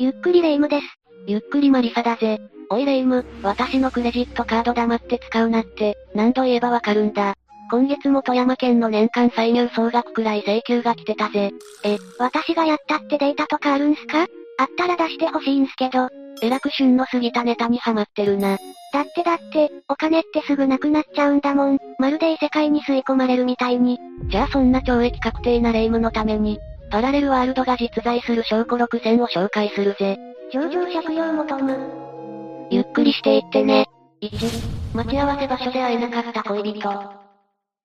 ゆっくりレ夢ムです。ゆっくりマリサだぜ。おいレ夢ム、私のクレジットカード黙って使うなって、何度言えばわかるんだ。今月も富山県の年間歳入総額くらい請求が来てたぜ。え、私がやったってデータとかあるんすか？あったら出してほしいんすけど。えらく旬の過ぎたネタにハマってるな。だってだって、お金ってすぐなくなっちゃうんだもん。まるで異世界に吸い込まれるみたいに。じゃあそんな懲役確定なレ夢ムのために、パラレルワールドが実在する証拠6選を紹介するぜ。上場借用求む。ゆっくりしていってね。1、待ち合わせ場所で会えなかった恋人。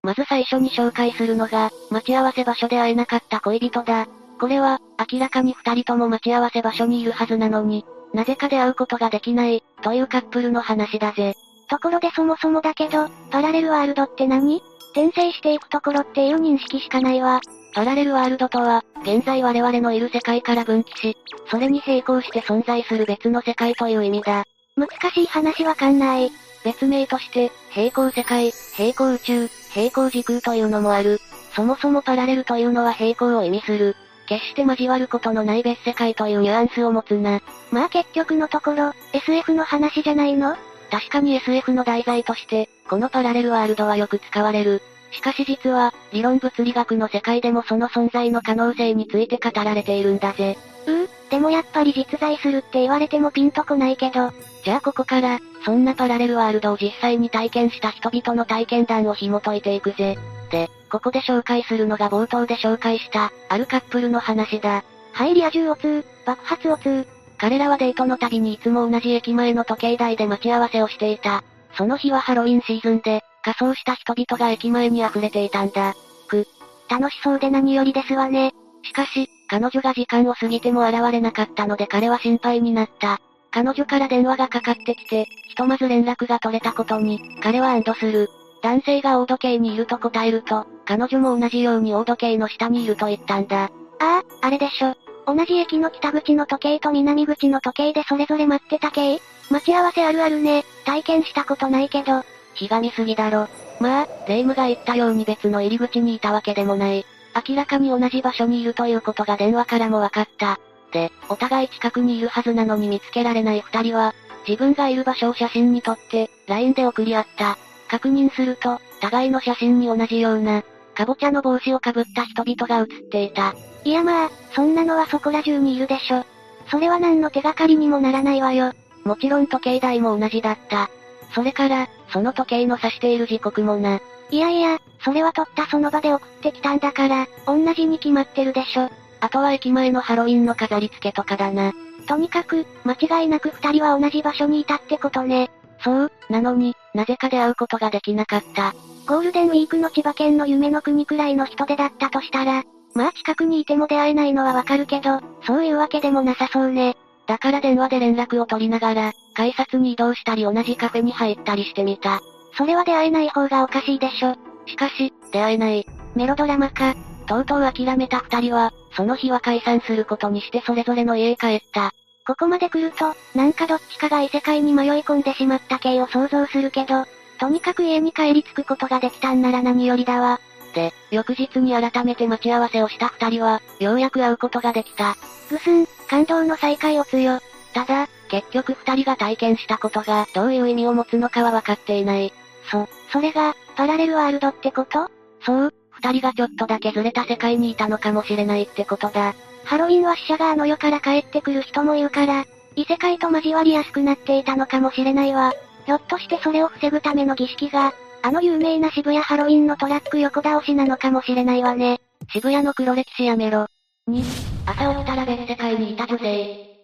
まず最初に紹介するのが、待ち合わせ場所で会えなかった恋人だ。これは、明らかに二人とも待ち合わせ場所にいるはずなのに、なぜか出会うことができない、というカップルの話だぜ。ところでそもそもだけど、パラレルワールドって何？転生していくところっていう認識しかないわ。パラレルワールドとは、現在我々のいる世界から分岐し、それに並行して存在する別の世界という意味だ。難しい話わかんない。別名として、平行世界、平行宇宙、平行時空というのもある。そもそもパラレルというのは平行を意味する。決して交わることのない別世界というニュアンスを持つな。まあ結局のところ、SF の話じゃないの？確かに SF の題材として、このパラレルワールドはよく使われる。しかし実は、理論物理学の世界でもその存在の可能性について語られているんだぜ。うー、でもやっぱり実在するって言われてもピンとこないけど。じゃあここから、そんなパラレルワールドを実際に体験した人々の体験談を紐解いていくぜ。で、ここで紹介するのが冒頭で紹介した、あるカップルの話だ。はいリア充を通、爆発を通。彼らはデートの度にいつも同じ駅前の時計台で待ち合わせをしていた。その日はハロウィンシーズンで、仮装した人々が駅前に溢れていたんだ。く、楽しそうで何よりですわね。しかし、彼女が時間を過ぎても現れなかったので彼は心配になった。彼女から電話がかかってきて、ひとまず連絡が取れたことに、彼は安堵する。男性が大時計にいると答えると、彼女も同じように大時計の下にいると言ったんだ。ああ、あれでしょ。同じ駅の北口の時計と南口の時計でそれぞれ待ってた系待ち合わせあるあるね。体験したことないけど。ひがみすぎだろ。まあ、レイムが言ったように別の入り口にいたわけでもない。明らかに同じ場所にいるということが電話からも分かった。で、お互い近くにいるはずなのに見つけられない二人は、自分がいる場所を写真に撮って、LINE で送り合った。確認すると、互いの写真に同じような、かぼちゃの帽子をかぶった人々が写っていた。いやまあ、そんなのはそこら中にいるでしょ。それは何の手がかりにもならないわよ。もちろん時計台も同じだった。それから、その時計の指している時刻もな。いやいや、それは撮ったその場で送ってきたんだから、同じに決まってるでしょ。あとは駅前のハロウィンの飾り付けとかだな。とにかく、間違いなく二人は同じ場所にいたってことね。そう、なのに、なぜか出会うことができなかった。ゴールデンウィークの千葉県の夢の国くらいの人手だったとしたら、まあ近くにいても出会えないのはわかるけど、そういうわけでもなさそうね。だから電話で連絡を取りながら、改札に移動したり同じカフェに入ったりしてみた。それは出会えない方がおかしいでしょ。しかし、出会えない。メロドラマか。とうとう諦めた二人は、その日は解散することにしてそれぞれの家へ帰った。ここまで来ると、なんかどっちかが異世界に迷い込んでしまった系を想像するけど、とにかく家に帰り着くことができたんなら何よりだわ。で、翌日に改めて待ち合わせをした二人は、ようやく会うことができた。ぐすん、感動の再会を強。ただ、結局二人が体験したことがどういう意味を持つのかは分かっていない。そ、それが、パラレルワールドってこと？そう、二人がちょっとだけずれた世界にいたのかもしれないってことだ。ハロウィンは死者があの世から帰ってくる人もいるから、異世界と交わりやすくなっていたのかもしれないわ。ひょっとしてそれを防ぐための儀式が、あの有名な渋谷ハロウィンのトラック横倒しなのかもしれないわね。渋谷の黒歴史やめろ。2、朝起きたら別世界にいた女性。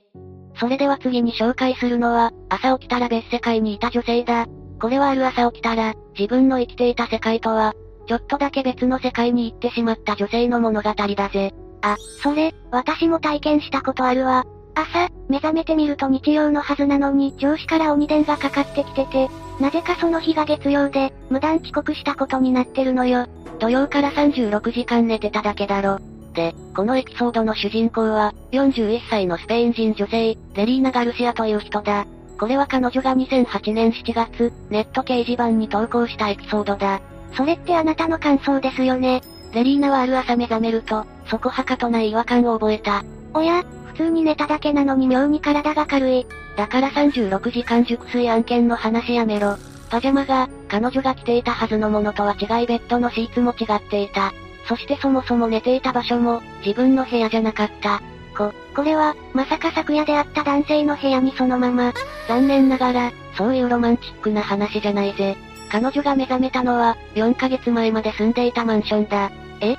それでは次に紹介するのは、朝起きたら別世界にいた女性だ。これはある朝起きたら、自分の生きていた世界とは、ちょっとだけ別の世界に行ってしまった女性の物語だぜ。あ、それ、私も体験したことあるわ。朝、目覚めてみると日曜のはずなのに上司から鬼電がかかってきてて、なぜかその日が月曜で、無断遅刻したことになってるのよ。土曜から36時間寝てただけだろ。で、このエピソードの主人公は、41歳のスペイン人女性、レリーナ・ガルシアという人だ。これは彼女が2008年7月、ネット掲示板に投稿したエピソードだ。それってあなたの感想ですよね？レリーナはある朝目覚めると、そこはかとない違和感を覚えた。おや、普通に寝ただけなのに妙に体が軽い。だから36時間熟睡案件の話やめろ。パジャマが、彼女が着ていたはずのものとは違いベッドのシーツも違っていた。そしてそもそも寝ていた場所も、自分の部屋じゃなかった。こ、これは、まさか昨夜であった男性の部屋にそのまま。残念ながら、そういうロマンチックな話じゃないぜ。彼女が目覚めたのは、4ヶ月前まで住んでいたマンションだ。え？引っ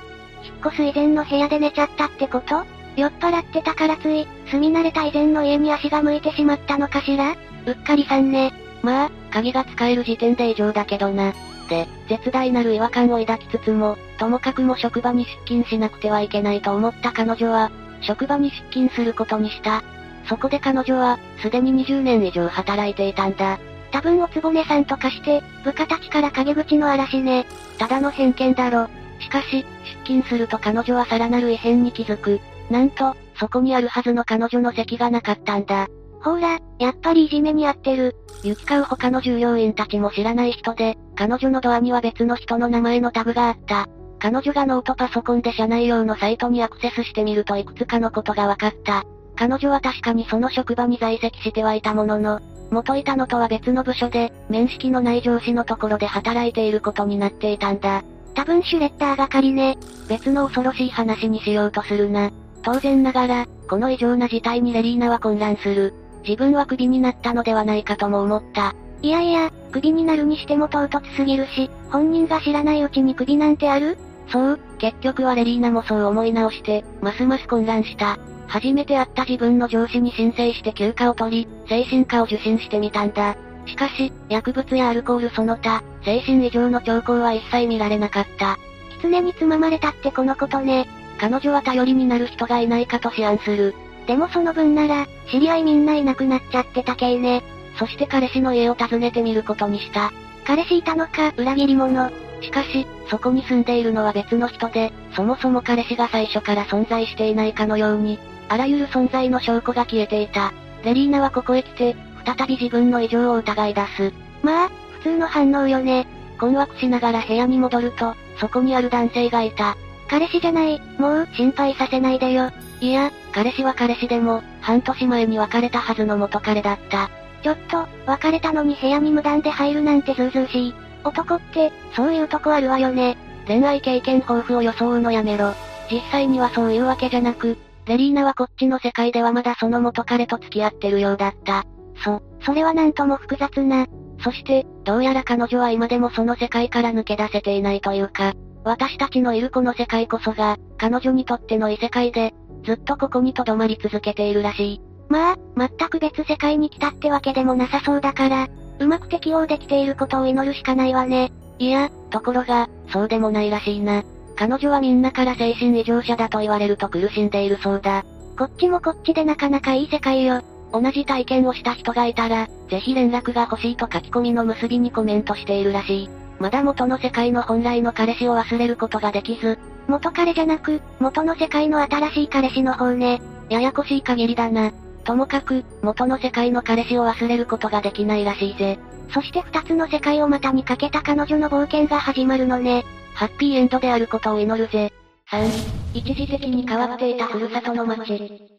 越す以前の部屋で寝ちゃったってこと？酔っ払ってたからつい、住み慣れた以前の家に足が向いてしまったのかしら？うっかりさんね。まあ、鍵が使える時点で異常だけどな。で、絶大なる違和感を抱きつつも、ともかくも職場に出勤しなくてはいけないと思った彼女は、職場に出勤することにした。そこで彼女は、すでに20年以上働いていたんだ。多分おつぼねさんとかして、部下たちから陰口の嵐ね。ただの偏見だろ。しかし、出勤すると彼女はさらなる異変に気づく。なんと、そこにあるはずの彼女の席がなかったんだ。ほら、やっぱりいじめにあってる。行き交う他の従業員たちも知らない人で、彼女のドアには別の人の名前のタグがあった。彼女がノートパソコンで社内用のサイトにアクセスしてみるといくつかのことが分かった。彼女は確かにその職場に在籍してはいたものの、元いたのとは別の部署で、面識のない上司のところで働いていることになっていたんだ。多分シュレッダー係ね。別の恐ろしい話にしようとするな。当然ながら、この異常な事態にレリーナは混乱する。自分はクビになったのではないかとも思った。いやいや、クビになるにしても唐突すぎるし、本人が知らないうちにクビなんてある？そう、結局はレリーナもそう思い直して、ますます混乱した。初めて会った自分の上司に申請して休暇を取り、精神科を受診してみたんだ。しかし、薬物やアルコールその他、精神異常の兆候は一切見られなかった。狐につままれたってこのことね。彼女は頼りになる人がいないかと思案する。でもその分なら、知り合いみんないなくなっちゃってたけいね。そして彼氏の家を訪ねてみることにした。彼氏いたのか、裏切り者。しかし、そこに住んでいるのは別の人で、そもそも彼氏が最初から存在していないかのように、あらゆる存在の証拠が消えていた。レリーナはここへ来て、再び自分の異常を疑い出す。まあ、普通の反応よね。困惑しながら部屋に戻ると、そこにある男性がいた。彼氏じゃない、もう、心配させないでよ。いや、彼氏は彼氏でも、半年前に別れたはずの元彼だった。ちょっと、別れたのに部屋に無断で入るなんてずうずうしい。男って、そういうとこあるわよね。恋愛経験豊富を装うのやめろ。実際にはそういうわけじゃなく、レリーナはこっちの世界ではまだその元彼と付き合ってるようだった。そ、それはなんとも複雑な。そして、どうやら彼女は今でもその世界から抜け出せていないというか、私たちのいるこの世界こそが、彼女にとっての異世界で、ずっとここに留まり続けているらしい。まあ、全く別世界に来たってわけでもなさそうだから、うまく適応できていることを祈るしかないわね。いや、ところが、そうでもないらしいな。彼女はみんなから精神異常者だと言われると苦しんでいるそうだ。こっちもこっちでなかなかいい世界よ。同じ体験をした人がいたら、ぜひ連絡が欲しいと書き込みの結びにコメントしているらしい。まだ元の世界の本来の彼氏を忘れることができず、元彼じゃなく、元の世界の新しい彼氏の方ね。ややこしい限りだな。ともかく、元の世界の彼氏を忘れることができないらしいぜ。そして二つの世界を股にかけた彼女の冒険が始まるのね。ハッピーエンドであることを祈るぜ。3、一時的に変わっていたふるさとの街。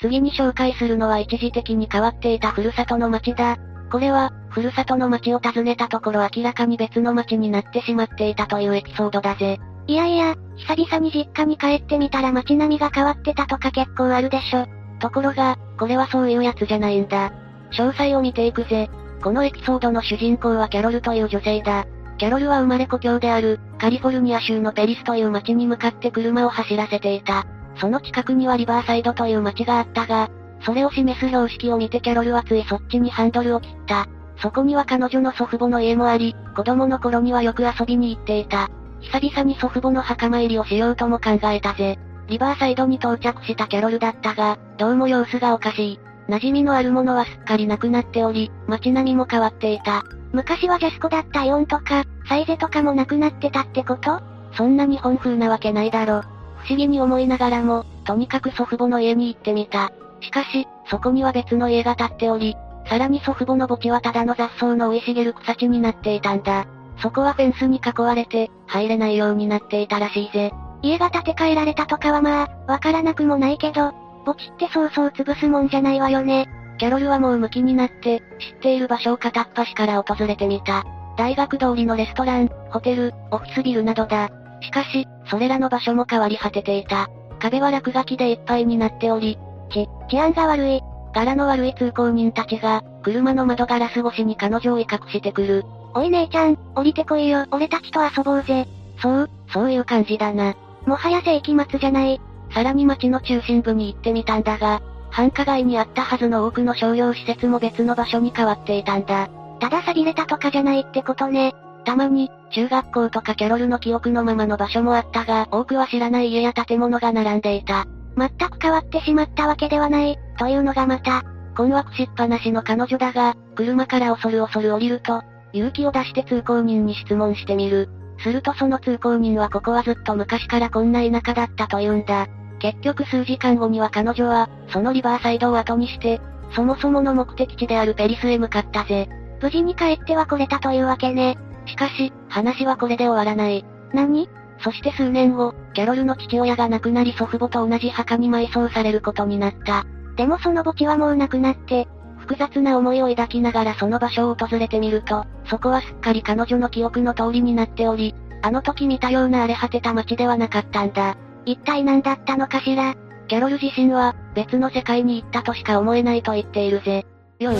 次に紹介するのは一時的に変わっていたふるさとの街だ。これは、ふるさとの街を訪ねたところ明らかに別の街になってしまっていたというエピソードだぜ。いやいや、久々に実家に帰ってみたら街並みが変わってたとか結構あるでしょ。ところが、これはそういうやつじゃないんだ。詳細を見ていくぜ。このエピソードの主人公はキャロルという女性だ。キャロルは生まれ故郷である、カリフォルニア州のペリスという街に向かって車を走らせていた。その近くにはリバーサイドという街があったが、それを示す標識を見てキャロルはついそっちにハンドルを切った。そこには彼女の祖父母の家もあり、子供の頃にはよく遊びに行っていた。久々に祖父母の墓参りをしようとも考えたぜ。リバーサイドに到着したキャロルだったが、どうも様子がおかしい。馴染みのあるものはすっかりなくなっており、街並みも変わっていた。昔はジャスコだったイオンとか、サイゼとかもなくなってたってこと？そんな日本風なわけないだろ。不思議に思いながらも、とにかく祖父母の家に行ってみた。しかし、そこには別の家が建っており、さらに祖父母の墓地はただの雑草の生い茂る草地になっていたんだ。そこはフェンスに囲われて、入れないようになっていたらしいぜ。家が建て替えられたとかはまあ、わからなくもないけど、墓地ってそうそう潰すもんじゃないわよね。キャロルはもう向きになって、知っている場所を片っ端から訪れてみた。大学通りのレストラン、ホテル、オフィスビルなどだ。しかし、それらの場所も変わり果てていた。壁は落書きでいっぱいになっており、ち、治安が悪い。柄の悪い通行人たちが、車の窓ガラス越しに彼女を威嚇してくる。おい姉ちゃん、降りてこいよ、俺たちと遊ぼうぜ。そう、そういう感じだな。もはや世紀末じゃない。さらに街の中心部に行ってみたんだが、繁華街にあったはずの多くの商業施設も別の場所に変わっていたんだ。ただ錆びれたとかじゃないってことね。たまに、中学校とかキャロルの記憶のままの場所もあったが、多くは知らない家や建物が並んでいた。全く変わってしまったわけではない、というのがまた、困惑しっぱなしの彼女だが、車から恐る恐る降りると、勇気を出して通行人に質問してみる。するとその通行人はここはずっと昔からこんな田舎だったと言うんだ。結局数時間後には彼女は、そのリバーサイドを後にして、そもそもの目的地であるペリスへ向かったぜ。無事に帰っては来れたというわけね。しかし、話はこれで終わらない。何？そして数年後、キャロルの父親が亡くなり祖父母と同じ墓に埋葬されることになった。でもその墓地はもうなくなって、複雑な思いを抱きながらその場所を訪れてみると、そこはすっかり彼女の記憶の通りになっており、あの時見たような荒れ果てた街ではなかったんだ。一体何だったのかしら？キャロル自身は、別の世界に行ったとしか思えないと言っているぜ。4、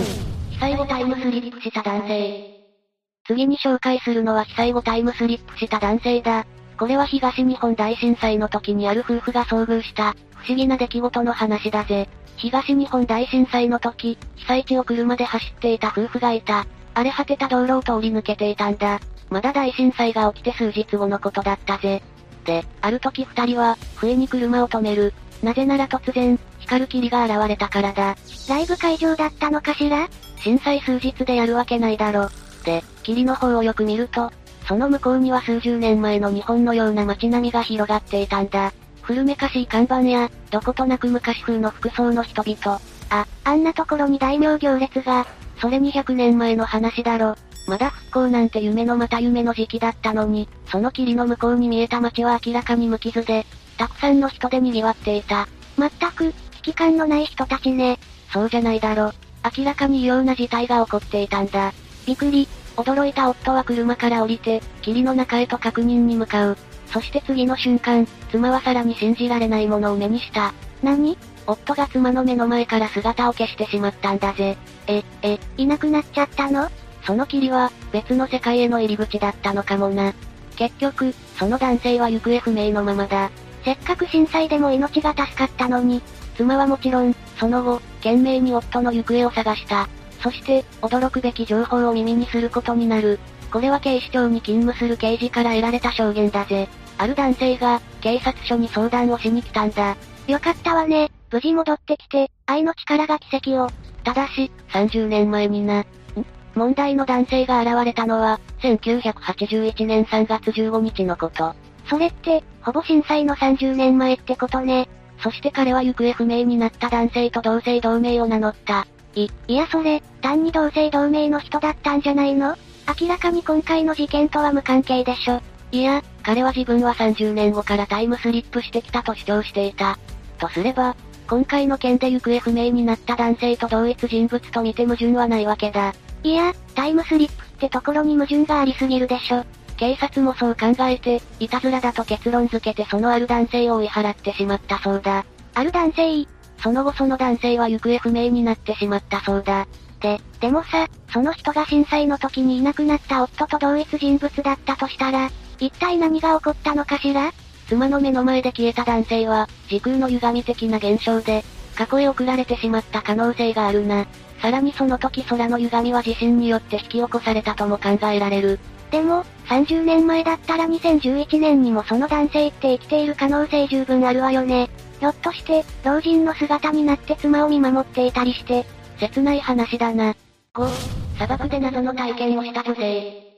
被災後タイムスリップした男性。次に紹介するのは被災後タイムスリップした男性だ。これは東日本大震災の時にある夫婦が遭遇した、不思議な出来事の話だぜ。東日本大震災の時、被災地を車で走っていた夫婦がいた。荒れ果てた道路を通り抜けていたんだ。まだ大震災が起きて数日後のことだったぜ。で、ある時二人は、不意に車を止める。なぜなら突然、光る霧が現れたからだ。ライブ会場だったのかしら？震災数日でやるわけないだろ。で、霧の方をよく見ると、その向こうには数十年前の日本のような街並みが広がっていたんだ。古めかしい看板や、どことなく昔風の服装の人々。あ、あんなところに大名行列が。それ200年前の話だろ。まだ復興なんて夢のまた夢の時期だったのに、その霧の向こうに見えた街は明らかに無傷で、たくさんの人で賑わっていた。まったく、危機感のない人たちね。そうじゃないだろ。明らかに異様な事態が起こっていたんだ。びっくり。驚いた夫は車から降りて、霧の中へと確認に向かう。そして次の瞬間、妻はさらに信じられないものを目にした。何？夫が妻の目の前から姿を消してしまったんだぜ。え、え、いなくなっちゃったの？その霧は、別の世界への入り口だったのかもな。結局、その男性は行方不明のままだ。せっかく震災でも命が助かったのに、妻はもちろん、その後、懸命に夫の行方を探した。そして、驚くべき情報を耳にすることになる。これは警視庁に勤務する刑事から得られた証言だぜ。ある男性が、警察署に相談をしに来たんだ。よかったわね。無事戻ってきて、愛の力が奇跡を。ただし、30年前にな。問題の男性が現れたのは、1981年3月15日のこと。それって、ほぼ震災の30年前ってことね。そして彼は行方不明になった男性と同姓同名を名乗った。い、いやそれ、単に同姓同名の人だったんじゃないの？明らかに今回の事件とは無関係でしょ。いや、彼は自分は30年後からタイムスリップしてきたと主張していた。とすれば、今回の件で行方不明になった男性と同一人物と見て矛盾はないわけだ。いや、タイムスリップってところに矛盾がありすぎるでしょ。警察もそう考えて、いたずらだと結論付けてそのある男性を追い払ってしまったそうだ。ある男性その後その男性は行方不明になってしまったそうだ。で、でもさ、その人が震災の時にいなくなった夫と同一人物だったとしたら、一体何が起こったのかしら？妻の目の前で消えた男性は、時空の歪み的な現象で、過去へ送られてしまった可能性があるな。さらにその時空の歪みは地震によって引き起こされたとも考えられる。でも、30年前だったら2011年にもその男性って生きている可能性十分あるわよね。ひょっとして、老人の姿になって妻を見守っていたりして、切ない話だな。5、砂漠で謎の体験をした女性。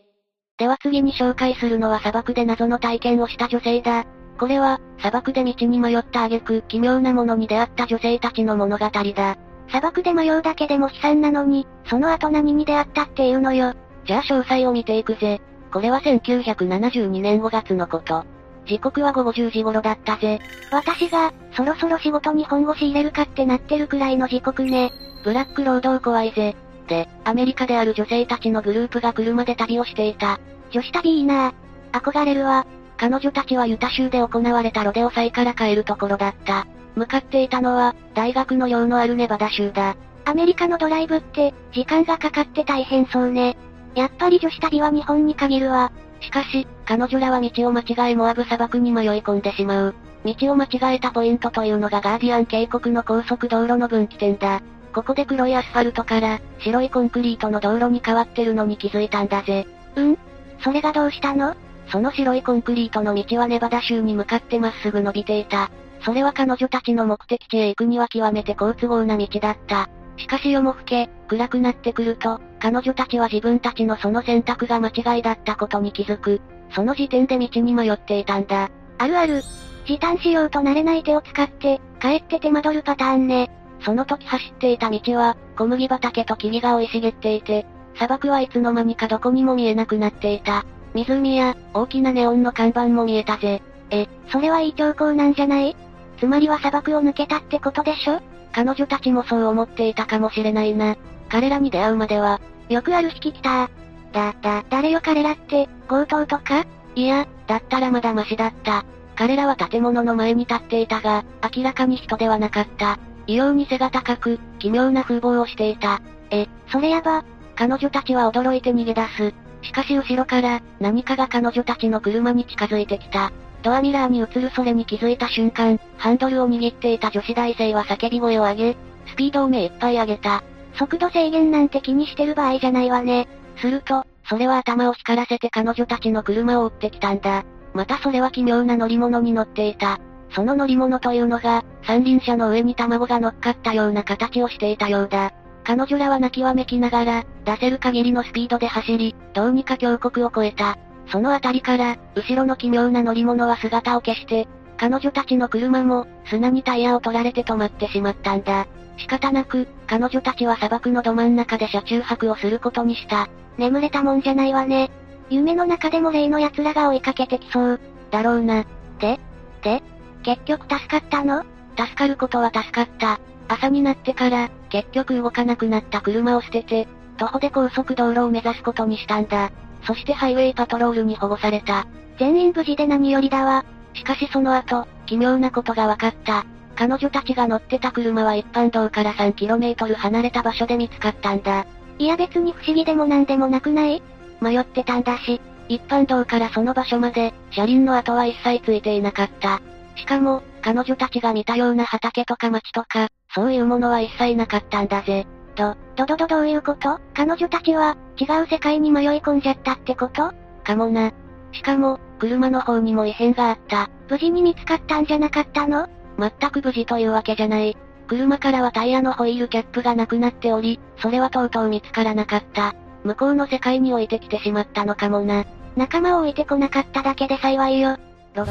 では次に紹介するのは砂漠で謎の体験をした女性だ。これは、砂漠で道に迷った挙句、奇妙なものに出会った女性たちの物語だ。砂漠で迷うだけでも悲惨なのに、その後何に出会ったっていうのよ。じゃあ詳細を見ていくぜ。これは1972年5月のこと。時刻は午後10時頃だったぜ。私が、そろそろ仕事に本腰入れるかってなってるくらいの時刻ね。ブラック労働怖いぜ。で、アメリカである女性たちのグループが車で旅をしていた。女子旅いいなぁ憧れるわ。彼女たちはユタ州で行われたロデオ祭から帰るところだった。向かっていたのは、大学の寮のあるネバダ州だ。アメリカのドライブって、時間がかかって大変そうね。やっぱり女子旅は日本に限るわ。しかし、彼女らは道を間違えモアブ砂漠に迷い込んでしまう。道を間違えたポイントというのがガーディアン渓谷の高速道路の分岐点だ。ここで黒いアスファルトから、白いコンクリートの道路に変わってるのに気づいたんだぜ。うん？それがどうしたの？その白いコンクリートの道はネバダ州に向かってまっすぐ伸びていた。それは彼女たちの目的地へ行くには極めて好都合な道だった。しかし夜も更け、暗くなってくると、彼女たちは自分たちのその選択が間違いだったことに気づく。その時点で道に迷っていたんだ。あるある。時短しようと慣れない手を使って、帰って手間取るパターンね。その時走っていた道は、小麦畑と木々が生い茂っていて、砂漠はいつの間にかどこにも見えなくなっていた。湖や、大きなネオンの看板も見えたぜ。え、それはいい兆候なんじゃない？つまりは砂漠を抜けたってことでしょ？彼女たちもそう思っていたかもしれないな。彼らに出会うまでは、よくある引き来ただ、だ、誰よ彼らって、強盗とか？いや、だったらまだマシだった。彼らは建物の前に立っていたが、明らかに人ではなかった。異様に背が高く、奇妙な風貌をしていた。え、それやば。彼女たちは驚いて逃げ出す。しかし後ろから、何かが彼女たちの車に近づいてきた。ドアミラーに映るそれに気づいた瞬間、ハンドルを握っていた女子大生は叫び声を上げ、スピードを目いっぱい上げた。速度制限なんて気にしてる場合じゃないわね。すると、それは頭を光らせて彼女たちの車を追ってきたんだ。またそれは奇妙な乗り物に乗っていた。その乗り物というのが、三輪車の上に卵が乗っかったような形をしていたようだ。彼女らは泣きわめきながら、出せる限りのスピードで走り、どうにか峡谷を越えた。そのあたりから、後ろの奇妙な乗り物は姿を消して、彼女たちの車も、砂にタイヤを取られて止まってしまったんだ。仕方なく、彼女たちは砂漠のど真ん中で車中泊をすることにした。眠れたもんじゃないわね。夢の中でも例の奴らが追いかけてきそう。だろうな。でで結局助かったの？助かることは助かった。朝になってから、結局動かなくなった車を捨てて、徒歩で高速道路を目指すことにしたんだ。そしてハイウェイパトロールに保護された。全員無事で何よりだわ。しかしその後、奇妙なことが分かった。彼女たちが乗ってた車は一般道から 3km 離れた場所で見つかったんだ。いや別に不思議でもなんでもなくない？迷ってたんだし、一般道からその場所まで、車輪の跡は一切ついていなかった。しかも、彼女たちが見たような畑とか町とか、そういうものは一切なかったんだぜ。ど、どどどどういうこと？彼女たちは、違う世界に迷い込んじゃったってこと？かもな。しかも、車の方にも異変があった。無事に見つかったんじゃなかったの？全く無事というわけじゃない。車からはタイヤのホイールキャップがなくなっており、それはとうとう見つからなかった。向こうの世界に置いてきてしまったのかもな。仲間を置いてこなかっただけで幸いよ。6、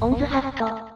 オンズハット。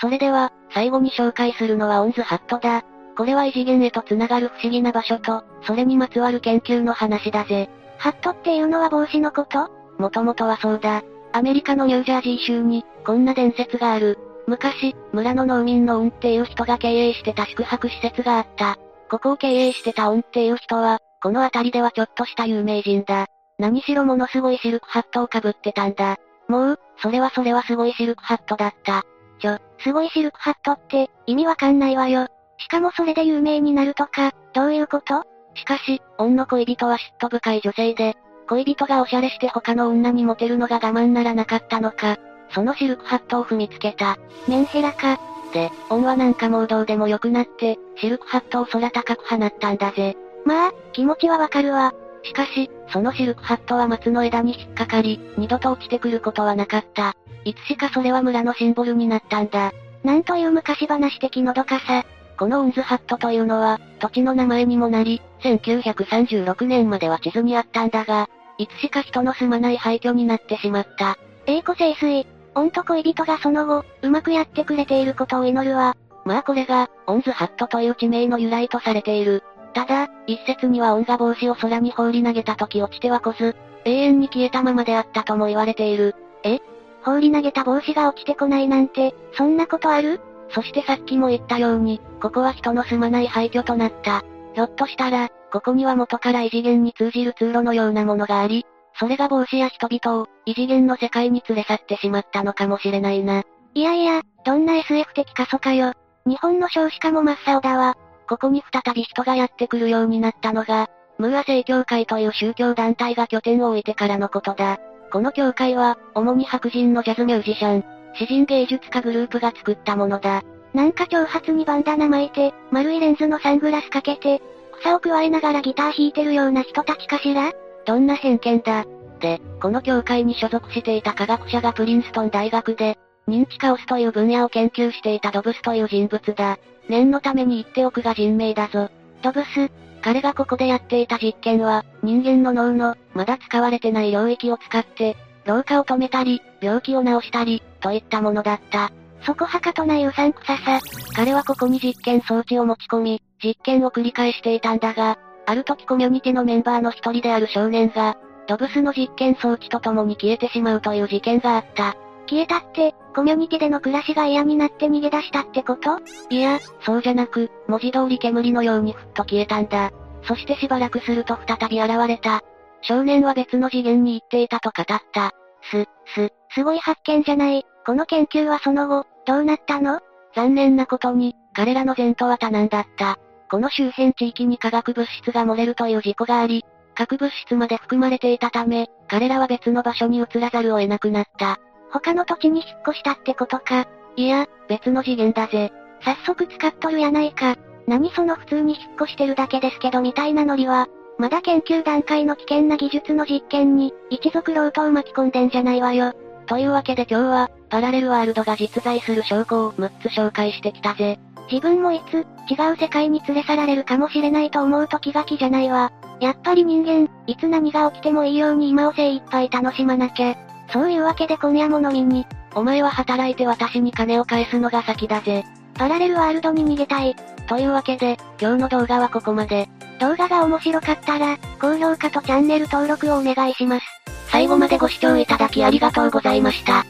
それでは、最後に紹介するのはオンズハットだ。これは異次元へと繋がる不思議な場所と、それにまつわる研究の話だぜ。ハットっていうのは帽子のこと？もともとはそうだ。アメリカのニュージャージー州に、こんな伝説がある。昔、村の農民のオンっていう人が経営してた宿泊施設があった。ここを経営してたオンっていう人は、この辺りではちょっとした有名人だ。何しろものすごいシルクハットをかぶってたんだ。もう、それはそれはすごいシルクハットだった。ちょ、すごいシルクハットって、意味わかんないわよ。しかもそれで有名になるとか、どういうこと？しかし、オンの恋人は嫉妬深い女性で、恋人がおしゃれして他の女にモテるのが我慢ならなかったのか、そのシルクハットを踏みつけた。メンヘラか。で、オンはなんかもうどうでもよくなって、シルクハットを空高く放ったんだぜ。まあ、気持ちはわかるわ。しかし、そのシルクハットは松の枝に引っかかり、二度と落ちてくることはなかった。いつしかそれは村のシンボルになったんだ。なんという昔話的のどかさ。このウンズハットというのは、土地の名前にもなり、1936年までは地図にあったんだが、いつしか人の住まない廃墟になってしまった。栄子清水。恩と恋人がその後、うまくやってくれていることを祈るわ。まあこれが、オンズハットという地名の由来とされている。ただ、一説にはオンが帽子を空に放り投げた時落ちてはこず、永遠に消えたままであったとも言われている。え？放り投げた帽子が落ちてこないなんて、そんなことある？そしてさっきも言ったように、ここは人の住まない廃墟となった。ひょっとしたら、ここには元から異次元に通じる通路のようなものがあり、それが帽子や人々を、異次元の世界に連れ去ってしまったのかもしれないな。いやいや、どんな SF 的過疎かよ。日本の少子化も真っ青だわ。ここに再び人がやってくるようになったのが、ムーア正教会という宗教団体が拠点を置いてからのことだ。この教会は、主に白人のジャズミュージシャン、詩人芸術家グループが作ったものだ。なんか長髪にバンダナ巻いて、丸いレンズのサングラスかけて、草を加えながらギター弾いてるような人たちかしら？どんな偏見だ。で、この教会に所属していた科学者がプリンストン大学で、認知カオスという分野を研究していたドブスという人物だ。念のために言っておくが人名だぞ。ドブス、彼がここでやっていた実験は、人間の脳の、まだ使われてない領域を使って、老化を止めたり、病気を治したり、といったものだった。そこはかとないうさんくささ。彼はここに実験装置を持ち込み、実験を繰り返していたんだが、ある時コミュニティのメンバーの一人である少年が、ドブスの実験装置と共に消えてしまうという事件があった。消えたって、コミュニティでの暮らしが嫌になって逃げ出したってこと？いや、そうじゃなく、文字通り煙のようにふっと消えたんだ。そしてしばらくすると再び現れた。少年は別の次元に行っていたと語った。す、す、すごい発見じゃない。この研究はその後、どうなったの？残念なことに、彼らの前途は多難だった。この周辺地域に化学物質が漏れるという事故があり、核物質まで含まれていたため、彼らは別の場所に移らざるを得なくなった。他の土地に引っ越したってことか。いや、別の次元だぜ。早速使っとるやないか。何その普通に引っ越してるだけですけどみたいなノリは、まだ研究段階の危険な技術の実験に、一族ロートを巻き込んでんじゃないわよ。というわけで今日は、パラレルワールドが実在する証拠を6つ紹介してきたぜ。自分もいつ、違う世界に連れ去られるかもしれないと思うと気が気じゃないわ。やっぱり人間、いつ何が起きてもいいように今を精一杯楽しまなきゃ。そういうわけで今夜も飲みに。お前は働いて私に金を返すのが先だぜ。パラレルワールドに逃げたい。というわけで、今日の動画はここまで。動画が面白かったら、高評価とチャンネル登録をお願いします。最後までご視聴いただきありがとうございました。